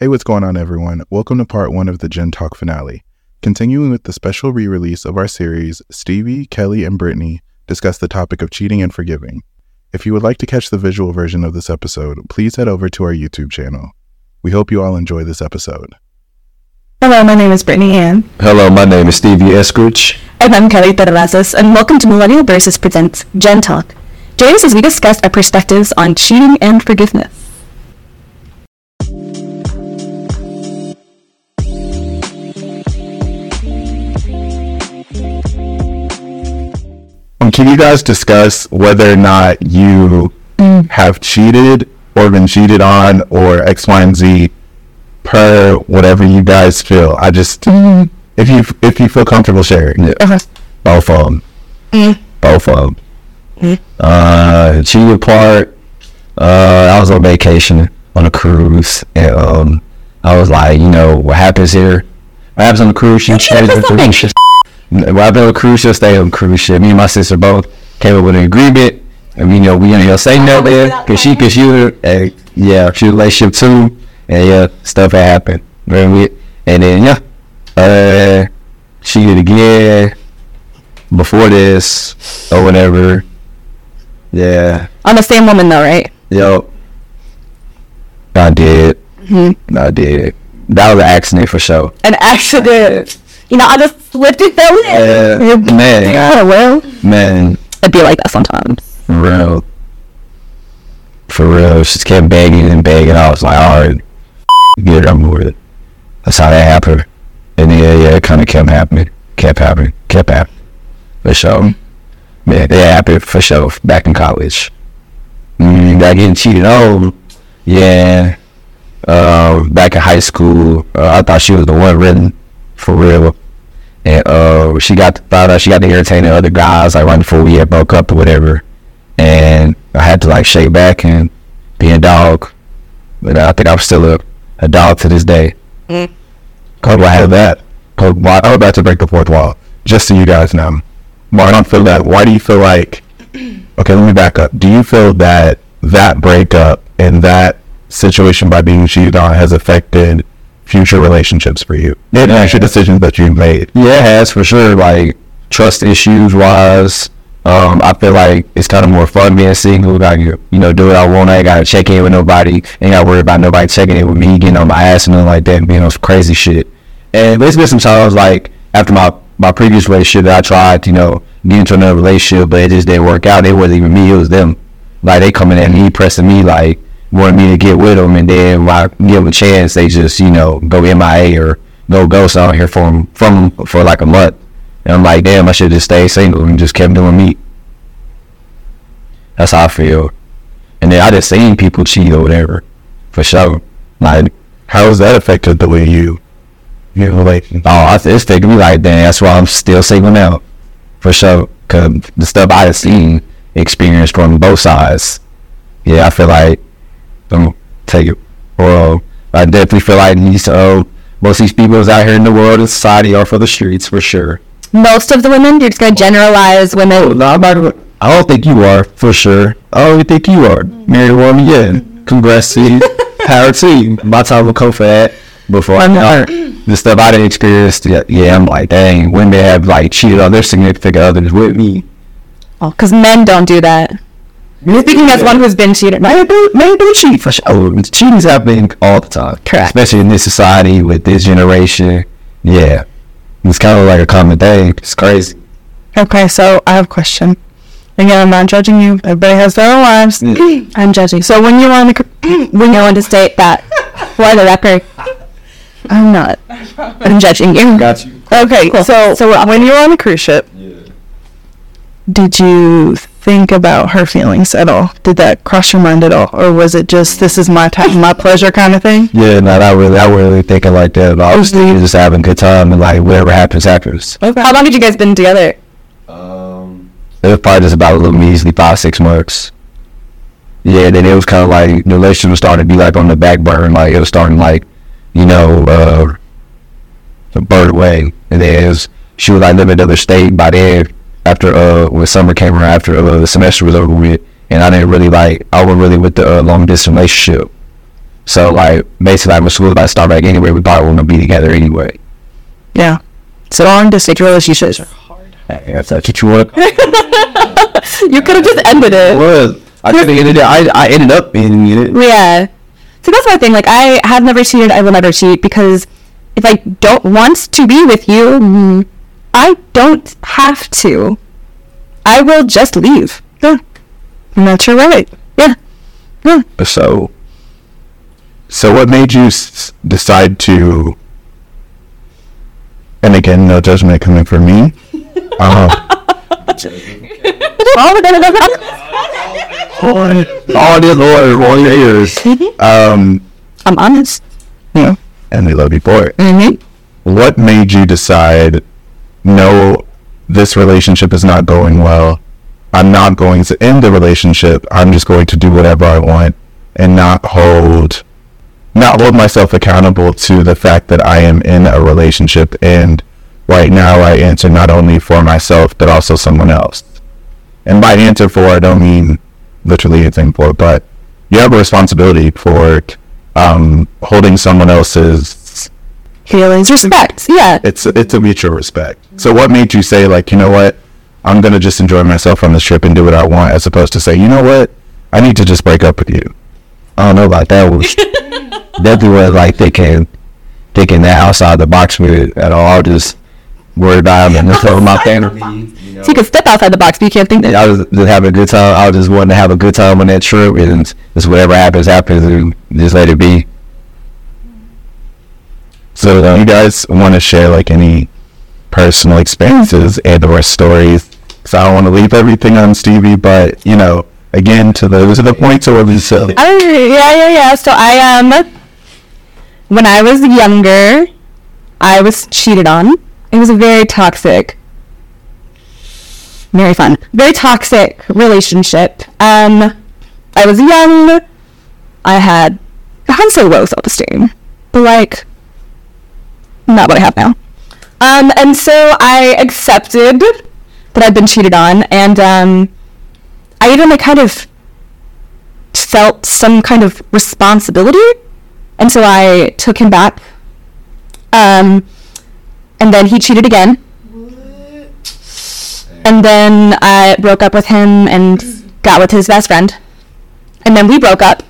Hey, what's going on, everyone? Welcome to part one of the Gen Talk finale. Continuing with the special re release of our series, Stevie, Kelly, and Brittney discuss the topic of cheating and forgiving. If you would like to catch the visual version of this episode, please head over to our YouTube channel. We hope you all enjoy this episode. Hello, my name is Brittney Ann. Hello, my name is Stevie Eskridge. And I'm Kelly Terrazas, and welcome to Millennial Versus Presents Gen Talk. Join us as we discuss our perspectives on cheating and forgiveness. Can you guys discuss whether or not you have cheated or been cheated on or X, Y, and Z per whatever you guys feel? I just if you if you feel comfortable sharing. Yeah. Uh-huh. Both of them. Both of them. Uh, cheated part. Uh, I was on vacation on a cruise, and um, I was like, you know, what happens here? What happens on the cruise stays on the ship. What happens on cruise ship? Stay on cruise ship. Me and my sister both came up with an agreement, and you know, we ain't gonna say nothing, cause she, cause she, was, uh, yeah, she was in a relationship too, and yeah, stuff had happened. Very weird. And then yeah, uh, she did again before this or whatever. Yeah, On the same woman, though, right? yo, I did. I did. That was an accident for sure. An accident. You know, I just slipped it fell in. Yeah, man, Yeah, well, man, it'd be like that sometimes. for real, for real. She just kept begging and begging. I was like, all right, get it, I'm with it. That's how that happened. And yeah, yeah, it kind of kept happening, kept happening, kept happening. For sure. Yeah, it happened for sure back in college. Mm, got getting cheated on. Yeah. Uh, back in high school, uh, I thought she was the one really, for real. And uh, she got thought uh, she got to entertain the other guys like right before we had broke up or whatever. And I had to like shake back and be a dog. But I think I'm still a, a dog to this day. Code why have that? Code why I'm about to break the fourth wall. Just so you guys know. Why I don't feel that why do you feel like okay, let me back up. Do you feel that that breakup and that situation by being cheated on has affected future relationships for you? And future decisions that you've made. Yeah, it has for sure. Like trust issues wise, um, I feel like it's kind of more fun being single. Like you, you know, do what I want. I ain't gotta check in with nobody. Ain't gotta worry about nobody checking in with me, getting on my ass and nothing like that, and being on some crazy shit. And there's been some times like after my my previous relationship that I tried, you know, get into another relationship, but it just didn't work out. It wasn't even me; it was them. Like they coming at me, pressing me, like wanting me to get with them, and then when I give them a chance, they just you know go MIA or go ghost out here from from for like a month. And I'm like, damn, I should just stay single and just kept doing me. That's how I feel. And then I just seen people cheat or whatever, for sure. Like, How has that affected the way you you know like oh, it's taking me like, damn, that's why I'm still single now, for sure. Cause the stuff I have seen, experienced from both sides. Yeah, I feel like I'm take it. Well, I definitely feel like these uh, most of these people out here in the world and society are for the streets for sure. Most of the women, you're just going to generalize women. No, I'm not. I don't think you are for sure. I don't think you are. Married a woman, yeah. Congrats to you. Power to you. My time for that. Before I know the stuff I didn't experience, yeah, yeah, I'm like, dang, women have like cheated on their significant others with me. Oh, because men don't do that. You're speaking as one who's been cheated. Man, do, man, do cheat for sure. Oh, Cheating's happening all the time. Correct. Especially in this society with this generation. Yeah. It's kind of like a common thing. It's crazy. Okay, so I have a question. Again, I'm not judging you. Everybody has their own lives. I'm judging. So So when you're on the, cr- we want to state that for the record, I'm not. I'm judging you. Got you. okay, Cool. so So when you were on the cruise ship, did you think about her feelings at all? Did that cross your mind at all, or was it just this is my time, my pleasure kind of thing? Yeah, no, not really. I wasn't really thinking like that. at all. I was thinking just having a good time and like whatever happens, happens. Okay. How long had you guys been together? Um, it was probably just about a little measly five, six months. Yeah, then it was kind of like the relationship was starting to be like on the back burner. Like it was starting like, you know, uh, to burn away. And then it was, she was like living in another state by then after, uh, when summer came around after uh, the semester was over with. And I didn't really like, I wasn't really with the uh, long distance relationship. So like basically, like when school was about to start back anyway, we probably wouldn't be together anyway. Yeah. So long distance relationships are Hey, If that's what you want. You could have just ended it. was. I could have ended it. I, I ended up ending it. Yeah. So that's my thing. Like, I have never cheated. I will never cheat because if I don't want to be with you, mm, I don't have to. I will just leave. yeah. And that's your right. Yeah. Yeah. So, so what made you s- decide to? And again, no judgment coming from me. Uh, All this Lord, all your ears. um, I'm honest. Yeah. And they love you for it. Mm-hmm. What made you decide? No, this relationship is not going well. I'm not going to end the relationship. I'm just going to do whatever I want and not hold not hold myself accountable to the fact that I am in a relationship and right now I answer not only for myself but also someone else. And by answer for I don't mean literally anything for but you have a responsibility for um, holding someone else's Feelings. Respect. Yeah. it's it's a mutual respect. So what made you say like, you know what, I'm gonna just enjoy myself on this trip and do what I want, as opposed to say, you know what, I need to just break up with you. I don't know about that. Was definitely was like thinking, thinking that outside the box with at all. I was just worried about having this over my family. So you can step outside the box, but you can't think that. I was just having a good time. I was just wanting to have a good time on that trip, and just whatever happens, happens, and just let it be. So do you guys want to share like any personal experiences and or stories? So I don't want to leave everything on Stevie, but you know, again, to the to the point to where we said, yeah, yeah, yeah. So I um, when I was younger, I was cheated on. It was a very toxic, very fun, very toxic relationship. Um, I was young. I had I had so low self esteem, but like, not what I have now. Um, and so I accepted that I'd been cheated on, and um, I even like kind of felt some kind of responsibility, and so I took him back. Um, and then he cheated again. And then I broke up with him and got with his best friend. And then we broke up.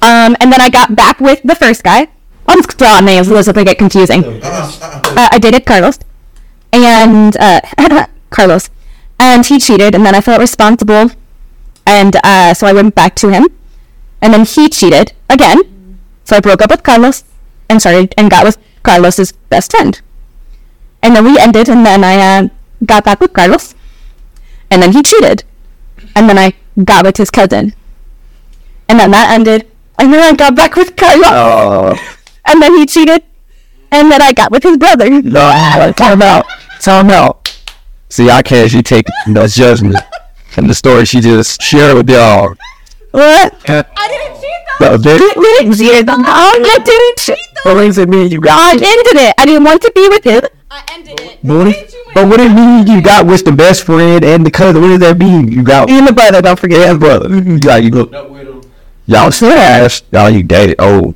Um, and then I got back with the first guy. I'll just throw out names, those if they get confusing. Uh, I dated Carlos. And, uh, Carlos. And he cheated, and then I felt responsible. And, uh, so I went back to him. And then he cheated again. So I broke up with Carlos and started and got with Carlos's best friend. And then we ended, and then I uh, got back with Carlos. And then he cheated. And then I got with his cousin. And then that ended. And then I got back with Carlos. Oh And then he cheated. And then I got with his brother. no! Time out! Time out! See, I can't. She take no judgment, and the story she just shared with y'all. What? I didn't cheat No, they- I didn't cheat though. I didn't cheat though. What does it mean you got? I ended it. I didn't want to be with him. I ended it. But what, if, but what it mean you got with the best friend and the cousin? What does that mean? You got And the brother, don't forget. yeah, brother. You got you look. Y'all smash. Y'all you dated. Oh.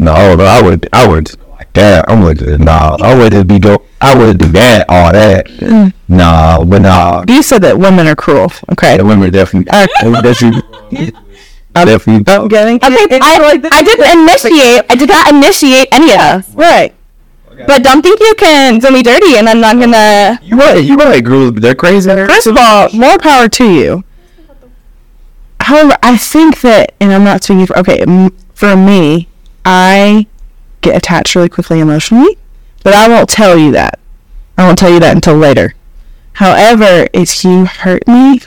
No, no, I would, I would like that. I would, nah, I wouldn't be go. I wouldn't do that. All that. Mm. Nah, but nah. You said that women are cruel. Okay. The women definitely. definitely. definitely. I'm getting Okay, I, I didn't initiate. I did not initiate any of this. right. But don't think you can do me dirty and I'm not gonna. You right. You right, girls. They're crazy. First of all, more power to you. However, I think that, and I'm not speaking for, okay, m- for me, I get attached really quickly emotionally, but I won't tell you that. I won't tell you that until later. However, if you hurt me,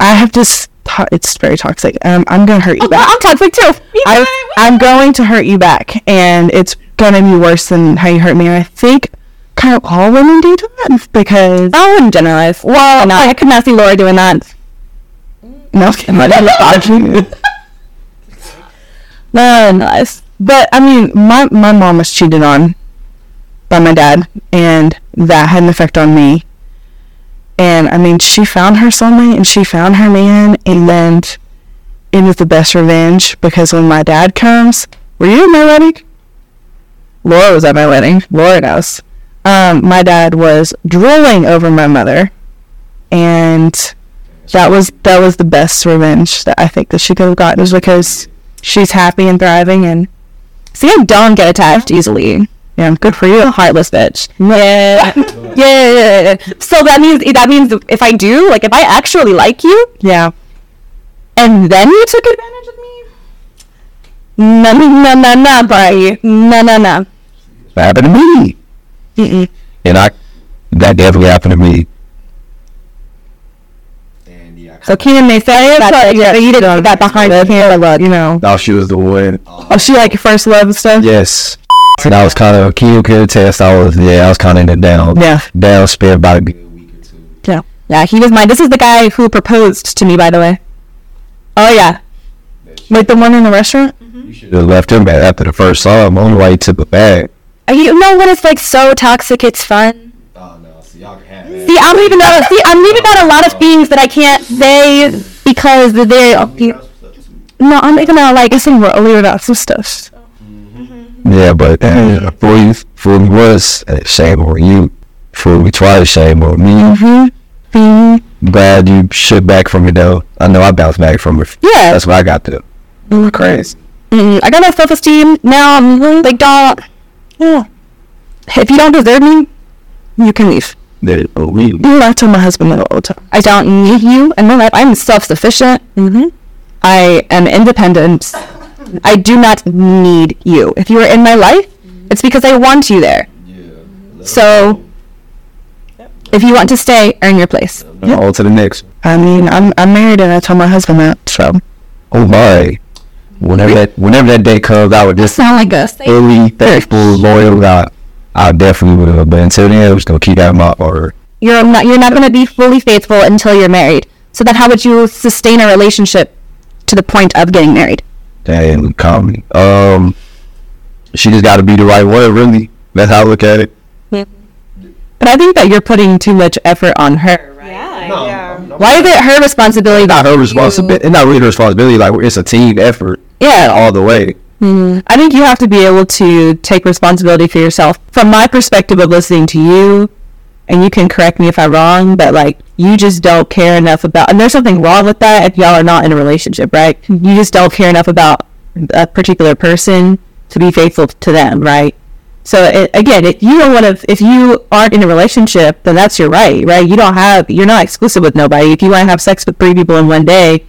I have this, to- it's very toxic. Um, I'm going to hurt you back. I'm toxic too. I, I'm going to hurt you back, and it's gonna be worse than how you hurt me. And I think kind of all women do that because I wouldn't generalize. Well, no, I could not see Laura doing that. no, No, nice. but I mean, my my mom was cheated on by my dad, and that had an effect on me. And I mean, she found her soulmate, and she found her man, and then was the best revenge because when my dad comes, were you at my wedding? Laura was at my wedding. Laura knows. Um, my dad was drooling over my mother, and that was that was the best revenge that I think that she could have gotten was because she's happy and thriving and See, I don't get attached easily. yeah, good for you. Heartless bitch. Yeah. yeah, yeah, yeah. So that means that means if I do, like, if I actually like you, Yeah. and then you took advantage of me, no, no, no, no, no, boy, no, no, no. That happened to me. Mm-mm. And I, that definitely happened to me. So Keenan may say that yeah, you did that behind the camera, look. You know. Thought she was the one. Oh, she like your first love and stuff. Yes. And I was kind of, Keo could test. I was, yeah, I was kind of in the down, Yeah. down spin about a good week or two. Yeah. Yeah, he was my. This is the guy who proposed to me, by the way. Oh yeah. Wait, the one in the restaurant? Mm-hmm. You should have left him back after the first song. Only why he took the back. Uh, you know when it's like so toxic, it's fun. No. So y'all can have. See, I'm leaving out. See, I'm leaving out a lot of things that I can't say because they're. No, I'm leaving out like Guessing we're only about some stuff. Yeah, but uh, for you, for me was uh, shame on you. For me twice, shame on me. Mm-hmm. Glad you shook back from it though. I know I bounced back from it. Yeah. That's what I got to. Oh, crazy. Mm, I got my self esteem now. I'm like, don't. Yeah. If you don't deserve me, you can leave. That oh, we You know, I tell my husband that all the time. I don't need you in my life. I'm self sufficient. Mm-hmm. I am independent. I do not need you. If you are in my life, it's because I want you there. So, if you want to stay, earn your place. on to the next. I mean, I'm I'm married and I told my husband that. So Oh my. Whenever that whenever that day comes, I would just Sound like us. fully thankful, loyal. I, I definitely will. But until then, I'm just gonna keep that in my order. You're not. You're not going to be fully faithful until you're married. So then, how would you sustain a relationship to the point of getting married? Damn, call me. Um, she just got to be the right one. Really, that's how I look at it. But I think that you're putting too much effort on her. Yeah. Why is it her responsibility? Not her responsibility. It's not really her responsibility. Like it's a team effort Yeah. all the way. Mm-hmm. I think you have to be able to take responsibility for yourself. From my perspective of listening to you, and you can correct me if I'm wrong, but like you just don't care enough about, and there's something wrong with that if y'all are not in a relationship, right? You just don't care enough about a particular person to be faithful to them, right? So it, again, if you don't want to, if you aren't in a relationship, then that's your right, right? You don't have, you're not exclusive with nobody. If you want to have sex with three people in one day,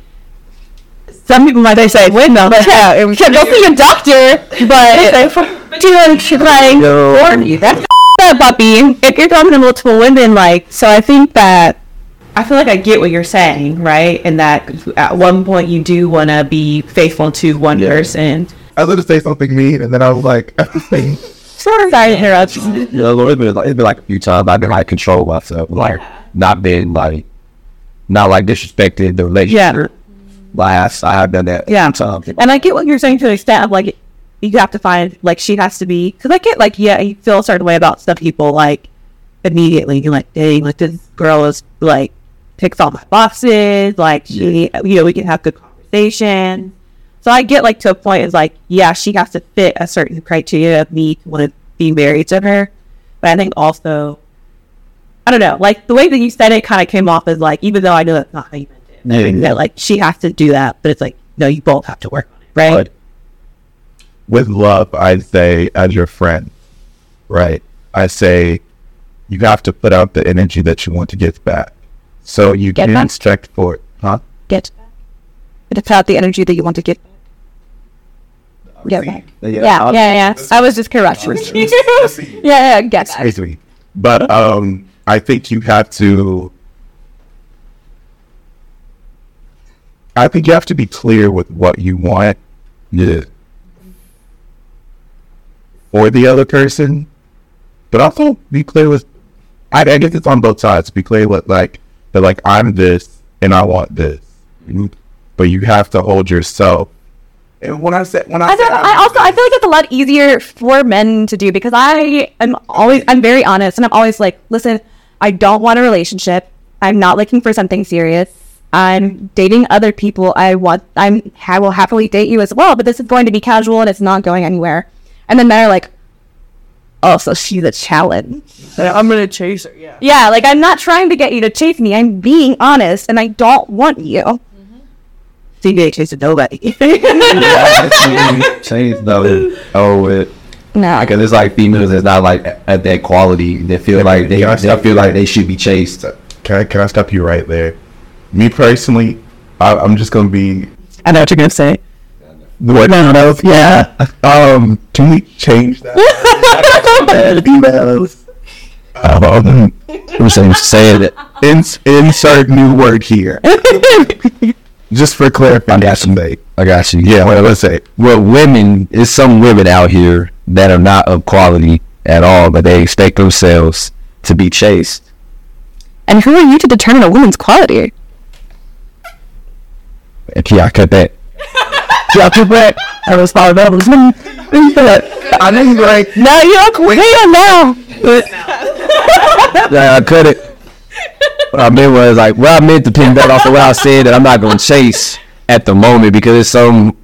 some people might say, wait, no, but yeah, it was, Yeah, go see a doctor, but doing shit like Yo, that's that puppy. if you're talking to multiple women, like, so I think that I feel like I get what you're saying, right? And that at one point you do want to be faithful to one person. I was going to say something mean, and then I was like, Sorry sorry to interrupt. you know, Lord, it's been, like, it's been like a few times I've been like control myself, like not being like, not like disrespected the relationship. Like I, I have done that. Yeah. times. And I get what you're saying to the extent of like, you have to find, like, she has to be, because I get, like, yeah, you feel a certain way about some people, like, immediately. You're like, dang, like, this girl is, like, ticks all my boxes. Like, she, you know, we can have good conversation. So I get, like, to a point, is like, yeah, she has to fit a certain criteria of me to want to be married to her. But I think also, I don't know, like, the way that you said it kind of came off as, like, even though I know that's not how you meant it, Yeah, yeah. that, like, she has to do that, but it's like, no, you both have to work on it, right? But with love, I say, as your friend, right? I say, you have to put out the energy that you want to get back. So you Get can back? expect for it, huh? Get back. It's out the energy that you want to get. Get back. yeah, Yeah, yeah, yeah. I was just correcting. yeah, yeah, get back. Basically. But um, I think you have to. I think you have to be clear with what you want yeah. for the other person, but also be clear with. I, I guess it's on both sides. Be clear with like that, like I'm this and I want this, but you have to hold yourself. And when I said when I, I, said don't, I also I feel like it's a lot easier for men to do because I am always I'm very honest and I'm always like, listen, I don't want a relationship. I'm not looking for something serious. I'm dating other people. I want, I'm, I will happily date you as well, but this is going to be casual and it's not going anywhere. And then men are like, oh, so she's a challenge. I'm gonna chase her. Yeah. Yeah, like I'm not trying to get you to chase me. I'm being honest and I don't want you. Mm-hmm. CJ chasing nobody. Change though. Oh, it. No. Because it's like females that's not like at that quality. They feel like they, they feel like they should be chased. Can I can I stop you right there? Me personally, I, I'm just gonna be I know what you're gonna say. what? No, yeah. Um, can we change that? Females. Um, I'm saying say it. ins- insert new word here, just for clarification. sake. I got you. Yeah, what let's say. Well, women, there's some women out here that are not of quality at all, but they expect themselves to be chased. And who are you to determine a woman's quality? And yeah, I cut that. Drop your back. I was up. I know you're right. No, you're queen now. Yeah, I cut it. What I meant was like, well, I meant to pin that off the way I said that I'm not going to chase at the moment because there's some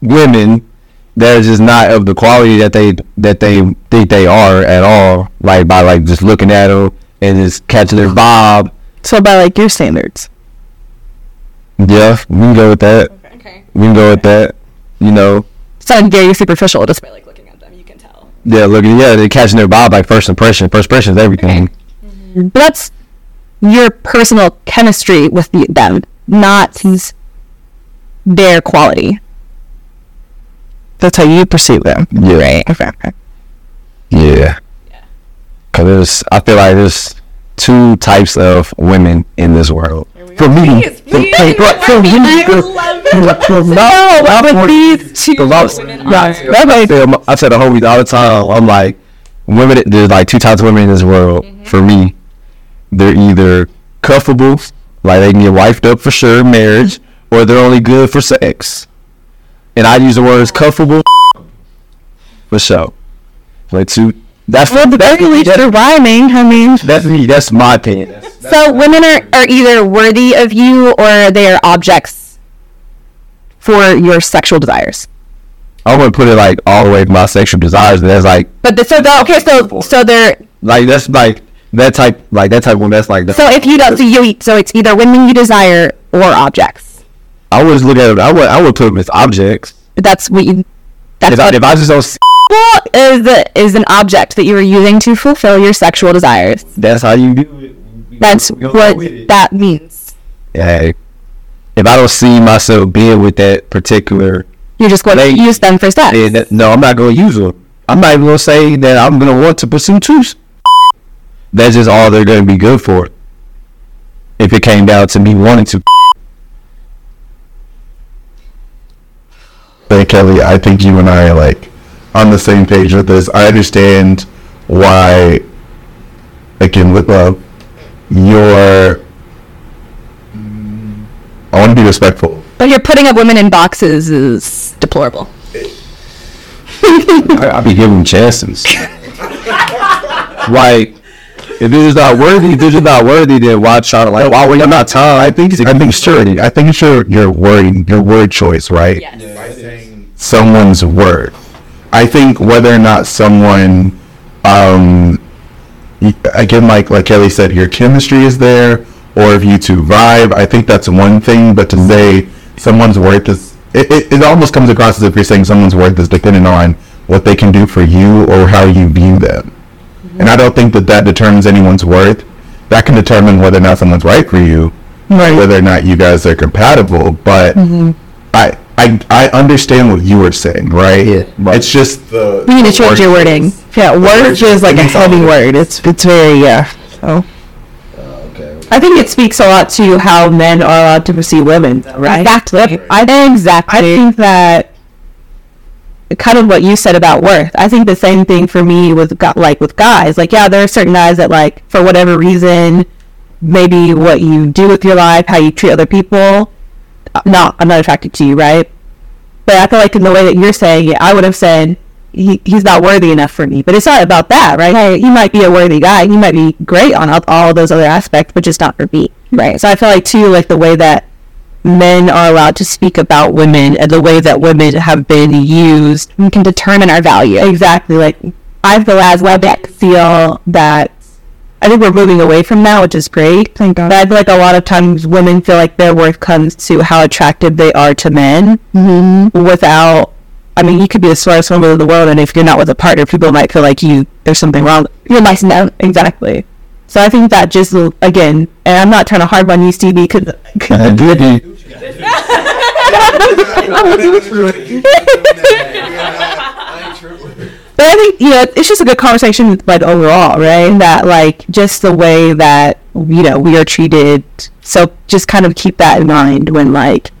women that are just not of the quality that they that they think they are at all. Like by like just looking at them and just catching their vibe. So by like your standards. Yeah, we can go with that. Okay. We can go with that. You know, Sounded very superficial just by like looking at them, you can tell. yeah, look, yeah, they're catching their vibe like first impression. First impression is everything. Mm-hmm. But that's your personal chemistry with the, them, not his, their quality. That's how you perceive them. Yeah, Right. Okay. okay. Yeah. Cause there's, I feel like there's two types of women in this world. For me, for, hey, right, for me, for, for, for no, I'm for these two. Right, I tell, I tell the homies all the time. I'm like, women. There's like two types of women in this world. For me, they're either cuffable, like they can get wifed up for sure, marriage, or they're only good for sex. And I use the words cuffable for sure. Like two. That's Well, the that's very that's, rhyming. I mean, that's me. That's my opinion. So women are, are either worthy of you or they are objects for your sexual desires. I wouldn't put it like all the way to my sexual desires. But that's like But the, so the, okay, so so they're like that's like that type like that type of one. That's like so if you don't so you so it's either women you desire or objects. I would just look at it. I would I would put them as objects. But that's what you. That's If I, if I just don't, see, is is an object that you are using to fulfill your sexual desires. that's how you do it. That's We what go that means. Hey, if I don't see myself being with that particular, You're just going They- to use them for sex. then that, no, I'm not gonna use them. I'm not even gonna say that I'm gonna want to pursue two. That's just all they're gonna be good for. If it came down to me wanting to. Hey Kelly, I think you and I are like on the same page with this. I understand why, again, with love, you're. I want to be respectful. But you're putting up women in boxes is deplorable. I, I be giving them chances. like, if they're just not worthy, if they're not worthy, then why try to like? Why waste my time? I think I think sure. I think it's your your word your word choice, right? Someone's word. I think whether or not someone, um, y- again, like like Kelly said, your chemistry is there, or if you two vibe. I think that's one thing. But to say someone's worth is, it, it, it almost comes across as if you're saying someone's worth is dependent on what they can do for you or how you view them. Mm-hmm. And I don't think that that determines anyone's worth. That can determine whether or not someone's right for you, right. whether or not you guys are compatible. But I, I, I understand what you were saying, right? Yeah, right. It's just the. We need to change your wording. yeah, words is like a heavy word. It's it's very yeah. So oh, I think it speaks a lot to how men are allowed to perceive women, right? Exactly. I exactly. I think that kind of what you said about worth. I think the same thing for me with like with guys. Like yeah, there are certain guys that like for whatever reason, maybe what you do with your life, how you treat other people, uh, no, I'm not attracted to you, right? But I feel like in the way that you're saying it, I would have said he, he's not worthy enough for me. But it's not about that, right? Hey, he might be a worthy guy. He might be great on all, all those other aspects, but just not for me, right? So I feel like too, like the way that men are allowed to speak about women and the way that women have been used. Can determine our value. Exactly. Like I feel as Quebec feel that I think we're moving away from that, which is great. Thank God. But I feel like a lot of times women feel like their worth comes to how attractive they are to men Mm-hmm. without. I mean, you could be the smartest woman in the world, and if you're not with a partner, people might feel like you there's something wrong. You're nice and out. Exactly. So I think that just again, and I'm not trying to harp on you, Stevie, because I did it. But I think you know it's just a good conversation, like overall, right? That like just the way that you know we are treated. So just kind of keep that in mind when like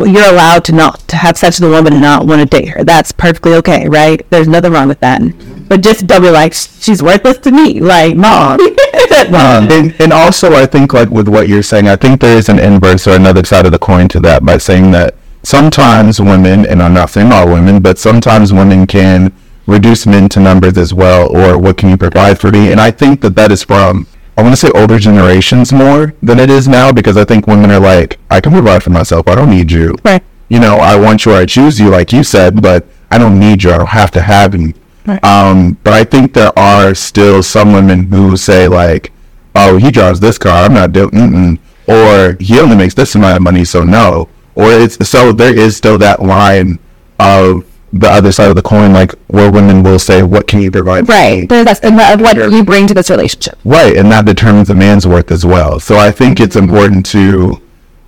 you're allowed to not to have sex with a woman and not want to date her. That's perfectly okay, right? There's nothing wrong with that. But just don't be like she's worthless to me, like mom. Um, and, and also, I think like with what you're saying, I think there is an inverse or another side of the coin to that by saying that sometimes women, and I'm not saying all women, but sometimes women can reduce men to numbers as well, or what can you provide for me? And I think that that is from I want to say older generations more than it is now because I think women are like, I can provide for myself. I don't need you. Right. You know, I want you or I choose you, like you said, but I don't need you. I don't have to have you. Right. Um, but I think there are still some women who say like, "Oh, he drives this car. I'm not doing," or he only makes this amount of money, so no. Or it's so there is still that line of the other side of the coin, like where women will say, "What can you provide?" Right. That's and that- what you bring to this relationship. Right, and that determines a man's worth as well. So I think it's important to,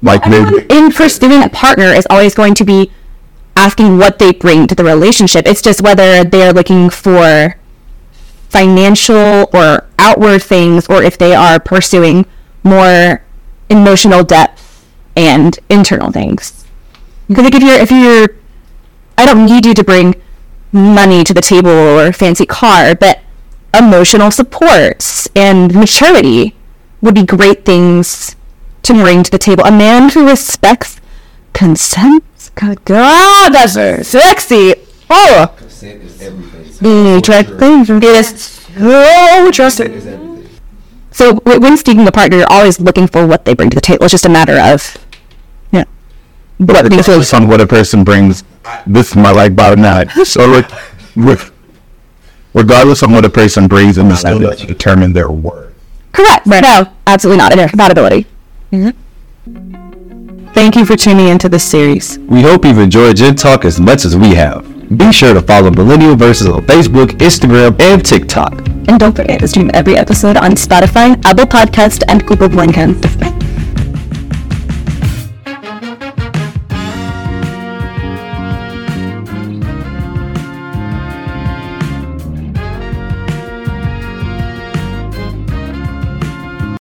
like, maybe. in pursuing a partner is always going to be asking what they bring to the relationship. It's just whether they're looking for financial or outward things or if they are pursuing more emotional depth and internal things. Because like if you're if you're I don't need you to bring money to the table or a fancy car, but emotional supports and maturity would be great things to bring to the table. A man who respects consent. Good God, that's sexy. Oh, mm, trust things. It is so trusted. So when speaking a partner, you're always looking for what they bring to the table. It's just a matter of Yeah. what makes it. Regardless on what a person brings, this is my like bottom line. So, like, re- regardless of what a person brings, and still doesn't determine their worth. Correct. No, absolutely not. Incompatibility. Mm-hmm. Thank you for tuning into this series. We hope you've enjoyed Gen Talk as much as we have. Be sure to follow Millennial Versus on Facebook, Instagram, and TikTok. And don't forget to stream every episode on Spotify, Apple Podcast, and Google Podcast.